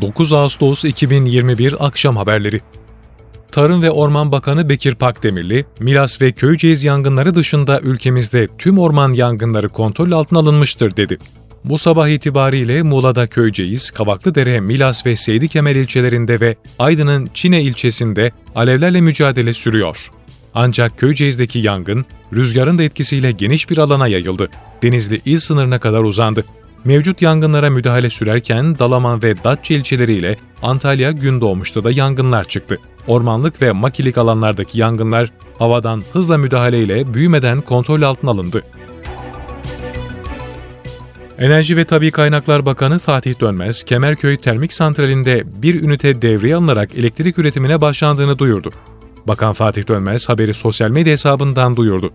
9 Ağustos 2021 akşam haberleri. Tarım ve Orman Bakanı Bekir Pakdemirli, Milas ve Köyceğiz yangınları dışında ülkemizde tüm orman yangınları kontrol altına alınmıştır dedi. Bu sabah itibariyle Muğla'da Köyceğiz, Kavaklıdere, Milas ve Seydi Kemal ilçelerinde ve Aydın'ın Çine ilçesinde alevlerle mücadele sürüyor. Ancak Köyceğiz'deki yangın, rüzgarın da etkisiyle geniş bir alana yayıldı. Denizli il sınırına kadar uzandı. Mevcut yangınlara müdahale sürerken Dalaman ve Datça ilçeleriyle Antalya Gündoğmuş'ta da yangınlar çıktı. Ormanlık ve makilik alanlardaki yangınlar havadan hızla müdahaleyle büyümeden kontrol altına alındı. Enerji ve Tabi Kaynaklar Bakanı Fatih Dönmez, Kemerköy Termik Santrali'nde bir ünite devreye alınarak elektrik üretimine başlandığını duyurdu. Bakan Fatih Dönmez haberi sosyal medya hesabından duyurdu.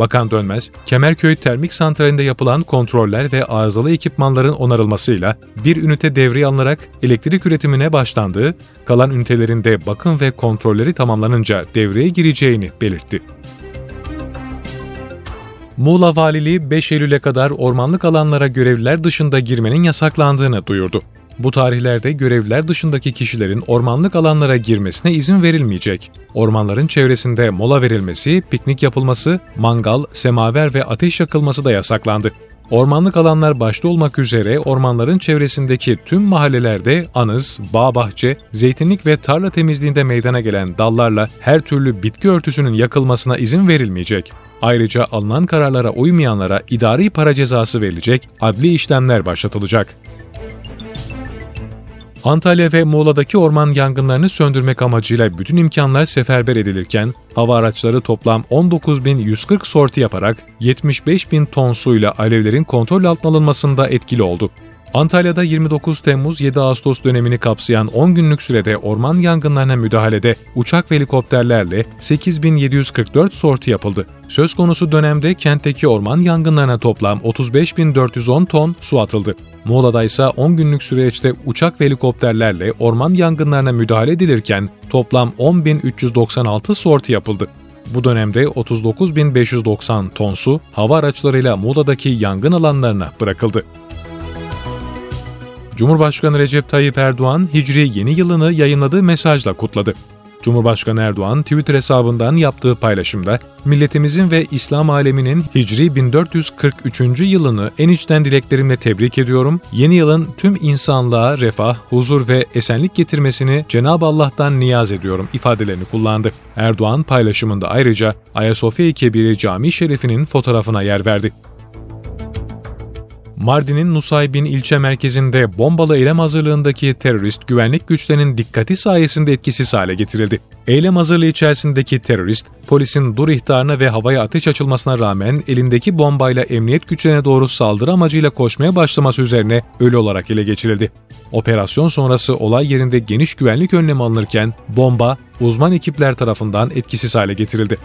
Bakan Dönmez, Kemerköy Termik Santrali'nde yapılan kontroller ve arızalı ekipmanların onarılmasıyla bir ünite devreye alınarak elektrik üretimine başlandığı, kalan ünitelerinde bakım ve kontrolleri tamamlanınca devreye gireceğini belirtti. Muğla Valiliği 5 Eylül'e kadar ormanlık alanlara görevliler dışında girmenin yasaklandığını duyurdu. Bu tarihlerde görevliler dışındaki kişilerin ormanlık alanlara girmesine izin verilmeyecek. Ormanların çevresinde mola verilmesi, piknik yapılması, mangal, semaver ve ateş yakılması da yasaklandı. Ormanlık alanlar başta olmak üzere ormanların çevresindeki tüm mahallelerde anız, bağ bahçe, zeytinlik ve tarla temizliğinde meydana gelen dallarla her türlü bitki örtüsünün yakılmasına izin verilmeyecek. Ayrıca alınan kararlara uymayanlara idari para cezası verilecek, adli işlemler başlatılacak. Antalya ve Muğla'daki orman yangınlarını söndürmek amacıyla bütün imkanlar seferber edilirken, hava araçları toplam 19.140 sorti yaparak 75.000 ton suyla alevlerin kontrol altına alınmasında etkili oldu. Antalya'da 29 Temmuz-7 Ağustos dönemini kapsayan 10 günlük sürede orman yangınlarına müdahalede uçak ve helikopterlerle 8744 sorti yapıldı. Söz konusu dönemde kentteki orman yangınlarına toplam 35410 ton su atıldı. Muğla'da ise 10 günlük süreçte uçak ve helikopterlerle orman yangınlarına müdahale edilirken toplam 10.396 sorti yapıldı. Bu dönemde 39.590 ton su hava araçlarıyla Muğla'daki yangın alanlarına bırakıldı. Cumhurbaşkanı Recep Tayyip Erdoğan, Hicri yeni yılını yayınladığı mesajla kutladı. Cumhurbaşkanı Erdoğan Twitter hesabından yaptığı paylaşımda milletimizin ve İslam aleminin Hicri 1443. yılını en içten dileklerimle tebrik ediyorum. Yeni yılın tüm insanlığa refah, huzur ve esenlik getirmesini Cenab-ı Allah'tan niyaz ediyorum ifadelerini kullandı. Erdoğan paylaşımında ayrıca Ayasofya-i Kebiri Camii Şerifi'nin fotoğrafına yer verdi. Mardin'in Nusaybin ilçe merkezinde bombalı eylem hazırlığındaki terörist güvenlik güçlerinin dikkati sayesinde etkisiz hale getirildi. Eylem hazırlığı içerisindeki terörist, polisin dur ihtarına ve havaya ateş açılmasına rağmen elindeki bombayla emniyet güçlerine doğru saldırı amacıyla koşmaya başlaması üzerine ölü olarak ele geçirildi. Operasyon sonrası olay yerinde geniş güvenlik önlemi alınırken bomba uzman ekipler tarafından etkisiz hale getirildi.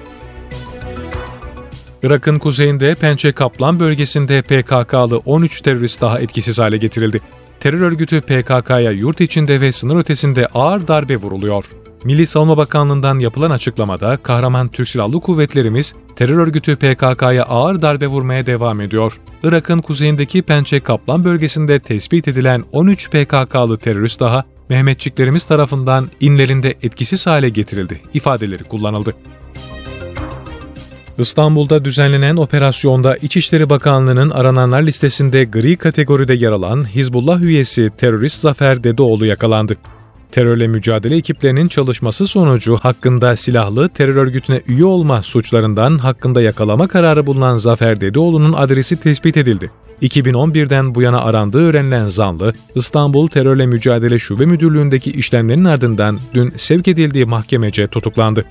Irak'ın kuzeyinde Pençe Kaplan bölgesinde PKK'lı 13 terörist daha etkisiz hale getirildi. Terör örgütü PKK'ya yurt içinde ve sınır ötesinde ağır darbe vuruluyor. Milli Savunma Bakanlığı'ndan yapılan açıklamada kahraman Türk Silahlı Kuvvetlerimiz terör örgütü PKK'ya ağır darbe vurmaya devam ediyor. Irak'ın kuzeyindeki Pençe Kaplan bölgesinde tespit edilen 13 PKK'lı terörist daha Mehmetçiklerimiz tarafından inlerinde etkisiz hale getirildi ifadeleri kullanıldı. İstanbul'da düzenlenen operasyonda İçişleri Bakanlığı'nın arananlar listesinde gri kategoride yer alan Hizbullah üyesi terörist Zafer Dedeoğlu yakalandı. Terörle mücadele ekiplerinin çalışması sonucu hakkında silahlı terör örgütüne üye olma suçlarından hakkında yakalama kararı bulunan Zafer Dedeoğlu'nun adresi tespit edildi. 2011'den bu yana arandığı öğrenilen zanlı, İstanbul Terörle Mücadele Şube Müdürlüğü'ndeki işlemlerin ardından dün sevk edildiği mahkemece tutuklandı.